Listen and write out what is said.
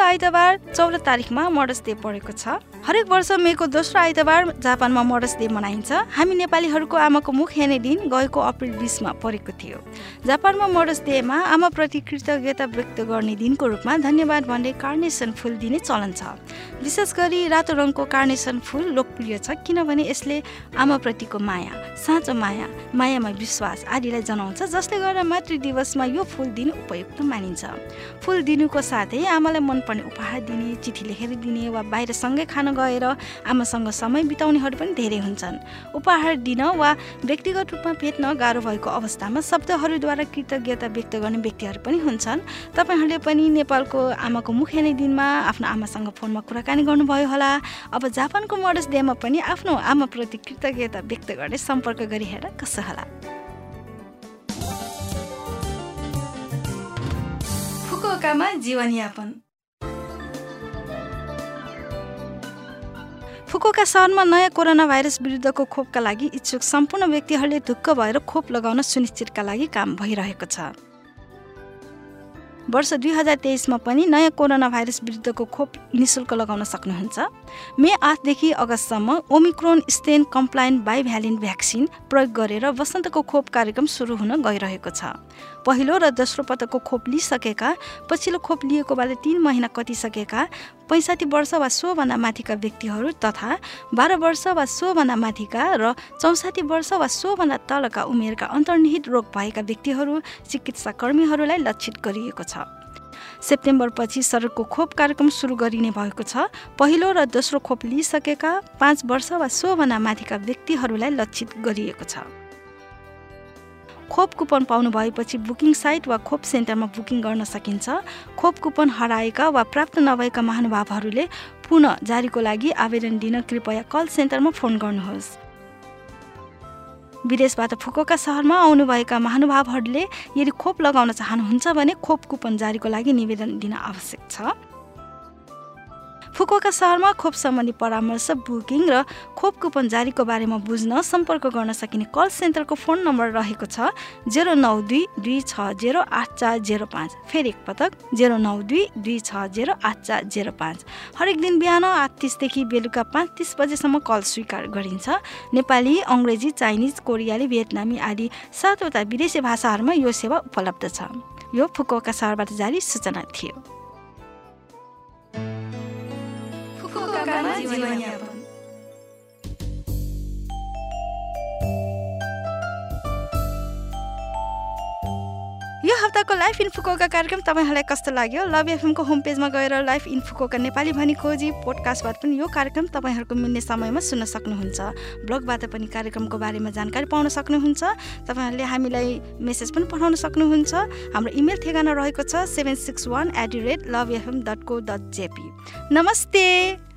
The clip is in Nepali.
आइतबार चौध तारिकमा मर्डर्स डे परेको छ। हरेक वर्ष मेको दोस्रो आइतबार जापानमा मर्डर्स डे मनाइन्छ। हामी नेपालीहरूको आमाको मुख हेर्ने दिन गएको अप्रिल बिसमा परेको थियो। जापानमा मर्डर्स डेमा आमाप्रति कृतज्ञता व्यक्त गर्ने दिनको रूपमा धन्यवाद भन्दै कार्नेसन फुल दिने चलन छ। विशेष गरी रातो रङको कार्नेसन फुल लोकप्रिय छ किनभने यसले आमाप्रतिको माया साँचो माया मायामा विश्वास आदिलाई जनाउँछ जसले गर्दा मातृ दिवसमा यो फुल दिन उपयुक्त मानिन्छ। फुल दिनुको साथै आमालाई मनपर्ने उपहार दिने चिठी लेखेर दिने वा बाहिर सँगै खान गएर आमासँग समय बिताउनेहरू पनि धेरै हुन्छन्। उपहार दिन वा व्यक्तिगत रूपमा भेट्न गाह्रो भएको अवस्थामा शब्दहरूद्वारा कृतज्ञता व्यक्त गर्ने व्यक्तिहरू पनि हुन्छन्। तपाईँहरूले पनि नेपालको आमाको मुख हेर्ने दिनमा आफ्नो आमासँग फोनमा कुराकानी गर्नुभयो होला। अब जापानको मर्डर्स डेमा पनि आफ्नो आमाप्रति कृतज्ञता व्यक्त गर्ने सम्पर्क गरी हेर कसो होला? फुकुओकामा जीवनयापन। फुकुका सहरमा नयाँ कोरोना भाइरस विरुद्धको खोपका लागि इच्छुक सम्पूर्ण व्यक्तिहरूले ढुक्क भएर खोप लगाउन सुनिश्चितका लागि काम भइरहेको छ। वर्ष दुई हजार तेइसमा पनि नयाँ कोरोना भाइरस विरुद्धको खोप निशुल्क लगाउन सक्नुहुन्छ। मे आठदेखि अगस्तसम्म Omicron strain compliant bivalent vaccine प्रयोग गरेर वसन्तको खोप कार्यक्रम सुरु हुन गइरहेको छ। पहिलो र दोस्रो पटकको खोप लिइसकेका पछिल्लो खोप लिएकोबाट तिन महिना कटिसकेका पैँसाठी वर्ष वा सोभन्दा माथिका व्यक्तिहरू तथा बाह्र वर्ष वा सोभन्दा माथिका र चौसाठी वर्ष वा सोभन्दा तलका उमेरका अन्तर्निहित रोग भएका व्यक्तिहरू चिकित्सा कर्मीहरूलाई लक्षित गरिएको छ। सेप्टेम्बरपछि सडकको खोप कार्यक्रम सुरु गरिने भएको छ। पहिलो र दोस्रो खोप लिइसकेका पाँच वर्ष वा सोभन्दा माथिका व्यक्तिहरूलाई लक्षित गरिएको छ। खोप कुपन पाउनु भएपछि बुकिङ साइट वा खोप सेन्टरमा बुकिङ गर्न सकिन्छ। खोप कुपन हराएका वा प्राप्त नभएका महानुभावहरूले पुनः जारीको लागि आवेदन दिन कृपया कल सेन्टरमा फोन गर्नुहोस्। विदेशबाट फुकोका सहरमा आउनुभएका महानुभावहरूले यदि खोप लगाउन चाहनुहुन्छ भने खोप कुपन जारीको लागि निवेदन दिन आवश्यक छ। फुकुका सहरमा खोप सम्बन्धी परामर्श बुकिङ र खोप कुपन जारीको बारेमा बुझ्न सम्पर्क गर्न सकिने कल सेन्टरको फोन नम्बर रहेको छ जेरो नौ दुई दुई छ जेरो आठ चार जेरो पाँच। फेरि एकपटक जेरो नौ दुई दुई छ जेरो आठ चार जेरो पाँच। हरेक दिन बिहान आठ तिसदेखि बेलुका पाँच तिस बजेसम्म कल स्वीकार गरिन्छ। नेपाली अङ्ग्रेजी चाइनिज कोरियाली भियतनामी आदि सातवटा विदेशी भाषाहरूमा यो सेवा उपलब्ध छ। यो फुकुका सहरबाट जारी सूचना थियो। यो हप्ताको लाइफ इन्फोकोका कार्यक्रम तपाईँहरूलाई कस्तो लाग्यो? लभ एफएमको होम पेजमा गएर लाइफ इन्फोकोका नेपाली भनी खोजी पोडकास्टबाट पनि यो कार्यक्रम तपाईँहरूको मिल्ने समयमा सुन्न सक्नुहुन्छ। ब्लगबाट पनि कार्यक्रमको बारेमा जानकारी पाउन सक्नुहुन्छ। तपाईँहरूले हामीलाई मेसेज पनि पठाउन सक्नुहुन्छ। हाम्रो इमेल ठेगाना रहेको छ seven six one eight the rate love FM dot co dot JP नमस्ते!